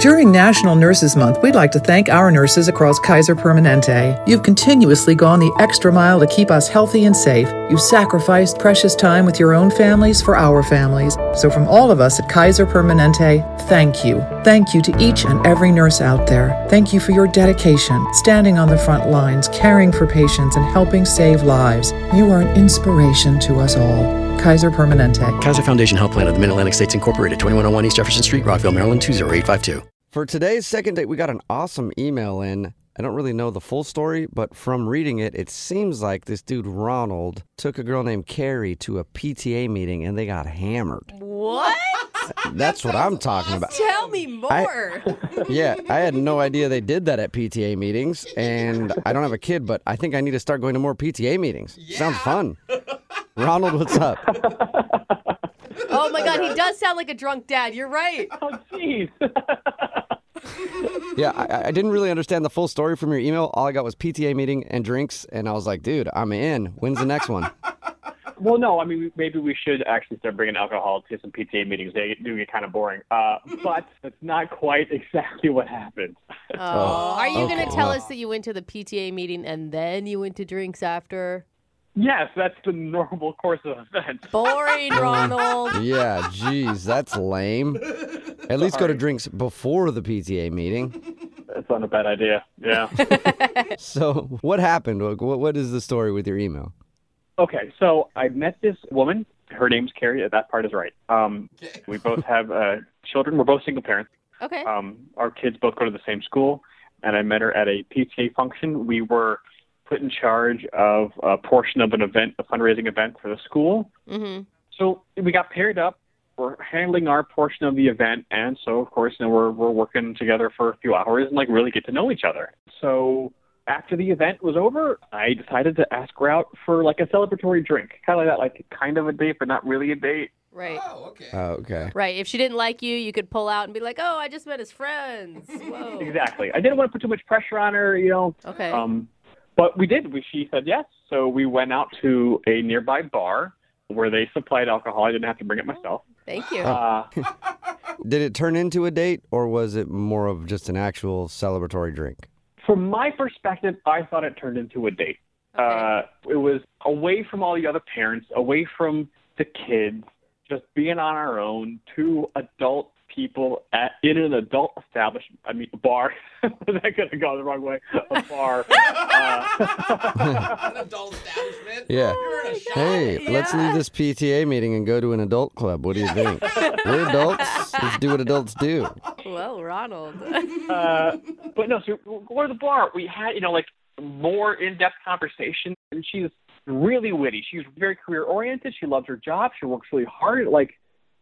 During National Nurses Month, we'd like to thank our nurses across Kaiser Permanente. You've continuously gone the extra mile to keep us healthy and safe. You've sacrificed precious time with your own families for our families. So, from all of us at Kaiser Permanente, thank you. Thank you to each and every nurse out there. Thank you for your dedication, standing on the front lines, caring for patients, and helping save lives. You are an inspiration to us all. Kaiser Permanente. Kaiser Foundation Health Plan of the Mid Atlantic States Incorporated, 2101 East Jefferson Street, Rockville, Maryland, 20852. For today's second date, we got an awesome email in. I don't really know the full story, but from reading it, it seems like this dude Ronald took a girl named Carrie to a PTA meeting and they got hammered. What? That's what I'm talking about. Tell me more. Yeah, I had no idea they did that at PTA meetings, and I don't have a kid, but I think I need to start going to more PTA meetings. Sounds fun. Ronald, what's up? oh my god, he does sound like a drunk dad. You're right. Oh, jeez. Yeah, I, I didn't really understand the full story from your email. All I got was PTA meeting and drinks, and I was like, dude, I'm in. When's the next one? well, no, I mean, maybe we should actually start bringing alcohol to some PTA meetings. They do get kind of boring. Uh, but that's not quite exactly what happened. Oh, are you going to tell us that you went to the PTA meeting and then you went to drinks after? Yes, that's the normal course of events. Boring, Ronald. Yeah, geez, that's lame. At least go to drinks before the PTA meeting. That's not a bad idea. Yeah. So, what happened? What, what is the story with your email? Okay, so I met this woman. Her name's Carrie. That part is right. Um, we both have uh, children. We're both single parents. Okay. Um, our kids both go to the same school, and I met her at a PTA function. We were put in charge of a portion of an event, a fundraising event for the school. Mm-hmm. So we got paired up. We're handling our portion of the event, and so of course, you know, we're we're working together for a few hours and like really get to know each other. So after the event was over, I decided to ask her out for like a celebratory drink, kind of like that, like kind of a date, but not really a date. Right. Oh, okay. Oh, okay. Right. If she didn't like you, you could pull out and be like, "Oh, I just met his friends." Whoa. Exactly. I didn't want to put too much pressure on her, you know. Okay. Um, but we did. We, she said yes. So we went out to a nearby bar where they supplied alcohol. I didn't have to bring it myself. Thank you. Uh, Did it turn into a date, or was it more of just an actual celebratory drink? from my perspective, I thought it turned into a date. Uh, it was away from all the other parents, away from the kids, just being on our own, two adult people at in an adult establishment. I mean, a bar. that could have gone the wrong way. A bar. uh, An adult establishment. Yeah. You're in. Hey, let's leave this PTA meeting and go to an adult club. What do you think? We're adults. Let's do what adults do. well, Ronald. uh, but no, so we go to the bar. We had, you know, like more in-depth conversation, and she's really witty. She's very career-oriented. She loves her job. She works really hard. Like,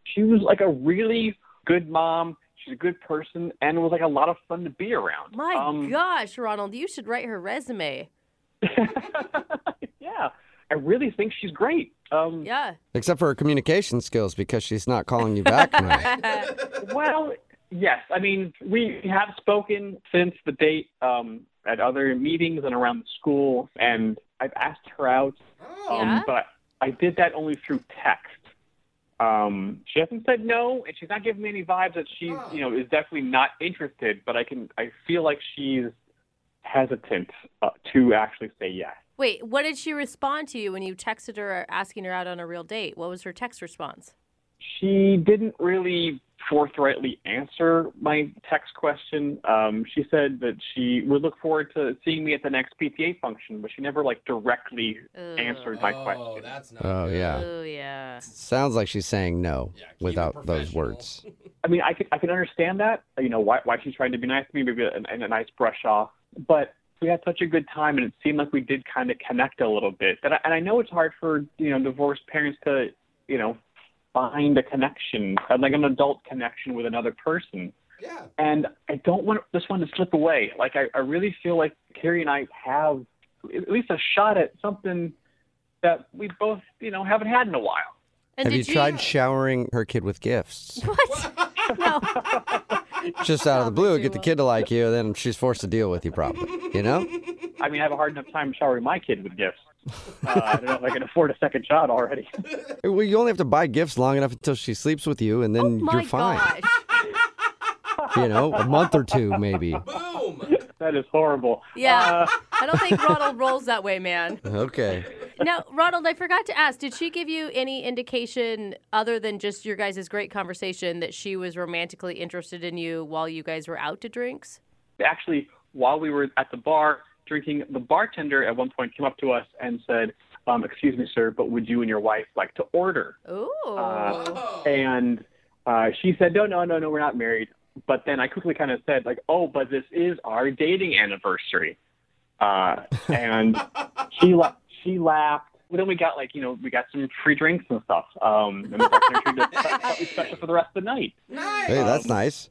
she was like a really good mom. She's a good person, and it was like a lot of fun to be around. My Um, gosh, Ronald, you should write her resume. yeah, I really think she's great. Um, Yeah. Except for her communication skills because she's not calling you back now. Well, yes. I mean, we have spoken since the date um, at other meetings and around the school, and I've asked her out, um, Yeah? but I did that only through text. Um, she hasn't said no, and she's not giving me any vibes that she's, you know, is definitely not interested. But I can, I feel like she's hesitant uh, to actually say yes. Wait, what did she respond to you when you texted her asking her out on a real date? What was her text response? She didn't really forthrightly answer my text question. Um, she said that she would look forward to seeing me at the next PTA function, but she never like directly Ugh. answered my oh, question. that's not Oh, good. yeah. Oh, yeah. Sounds like she's saying no Yeah, without those words. I mean, I can I can understand that. You know, why why she's trying to be nice to me, maybe a, a, a nice brush off. But we had such a good time, and it seemed like we did kind of connect a little bit. And I, and I know it's hard for you know divorced parents to you know find a connection, uh, like an adult connection with another person. Yeah. and I don't want this one to slip away. Like I, I really feel like Carrie and I have at least a shot at something that we both, you know, haven't had in a while. And Have you did tried showering her kid with gifts? What? no. Just out of the blue, get the kid to like you, then she's forced to deal with you probably. You know? I mean, I have a hard enough time showering my kid with gifts. Uh, I don't know if I can afford a second shot already. Well, you only have to buy gifts long enough until she sleeps with you, and then Oh you're fine. gosh. you know, a month or two maybe. Boom. That is horrible. Yeah. Uh, I don't think Ronald rolls that way, man. Okay. Now, Ronald, I forgot to ask, did she give you any indication other than just your guys' great conversation that she was romantically interested in you while you guys were out to drinks? actually, while we were at the bar drinking, the bartender at one point came up to us and said, um, "Excuse me, sir, but would you and your wife like to order?" Ooh. Uh, and uh, she said, "No, no, no, no, we're not married." But then I quickly kind of said, like, "Oh, but this is our dating anniversary," uh, and she la- she laughed. Well, then we got like you know we got some free drinks and stuff. Um, and the bartender treated us special for the rest of the night. Nice. Hey, that's nice.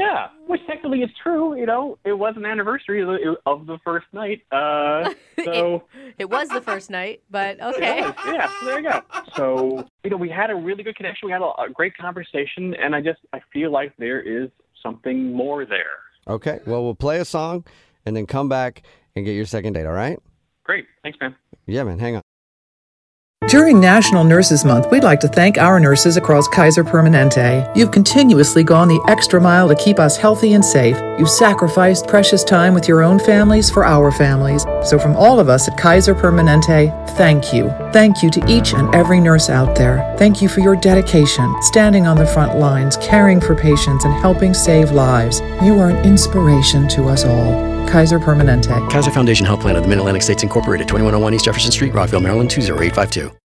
Yeah, which technically is true. You know, it was an anniversary of the, of the first night. Uh, so it was the first night, but okay. yeah, so there you go. So you know, we had a really good connection. We had a, a great conversation, and I just I feel like there is something more there. Okay. Well, we'll play a song and then come back and get your second date, all right? Great, thanks, man. Yeah, man. Hang on. During National Nurses Month, we'd like to thank our nurses across Kaiser Permanente. You've continuously gone the extra mile to keep us healthy and safe. You've sacrificed precious time with your own families for our families. So, from all of us at Kaiser Permanente, thank you. Thank you to each and every nurse out there. Thank you for your dedication, standing on the front lines, caring for patients, and helping save lives. You are an inspiration to us all. Kaiser Permanente. Kaiser Foundation Health Plan of the Mid Atlantic States Incorporated, 2101 East Jefferson Street, Rockville, Maryland, 20852.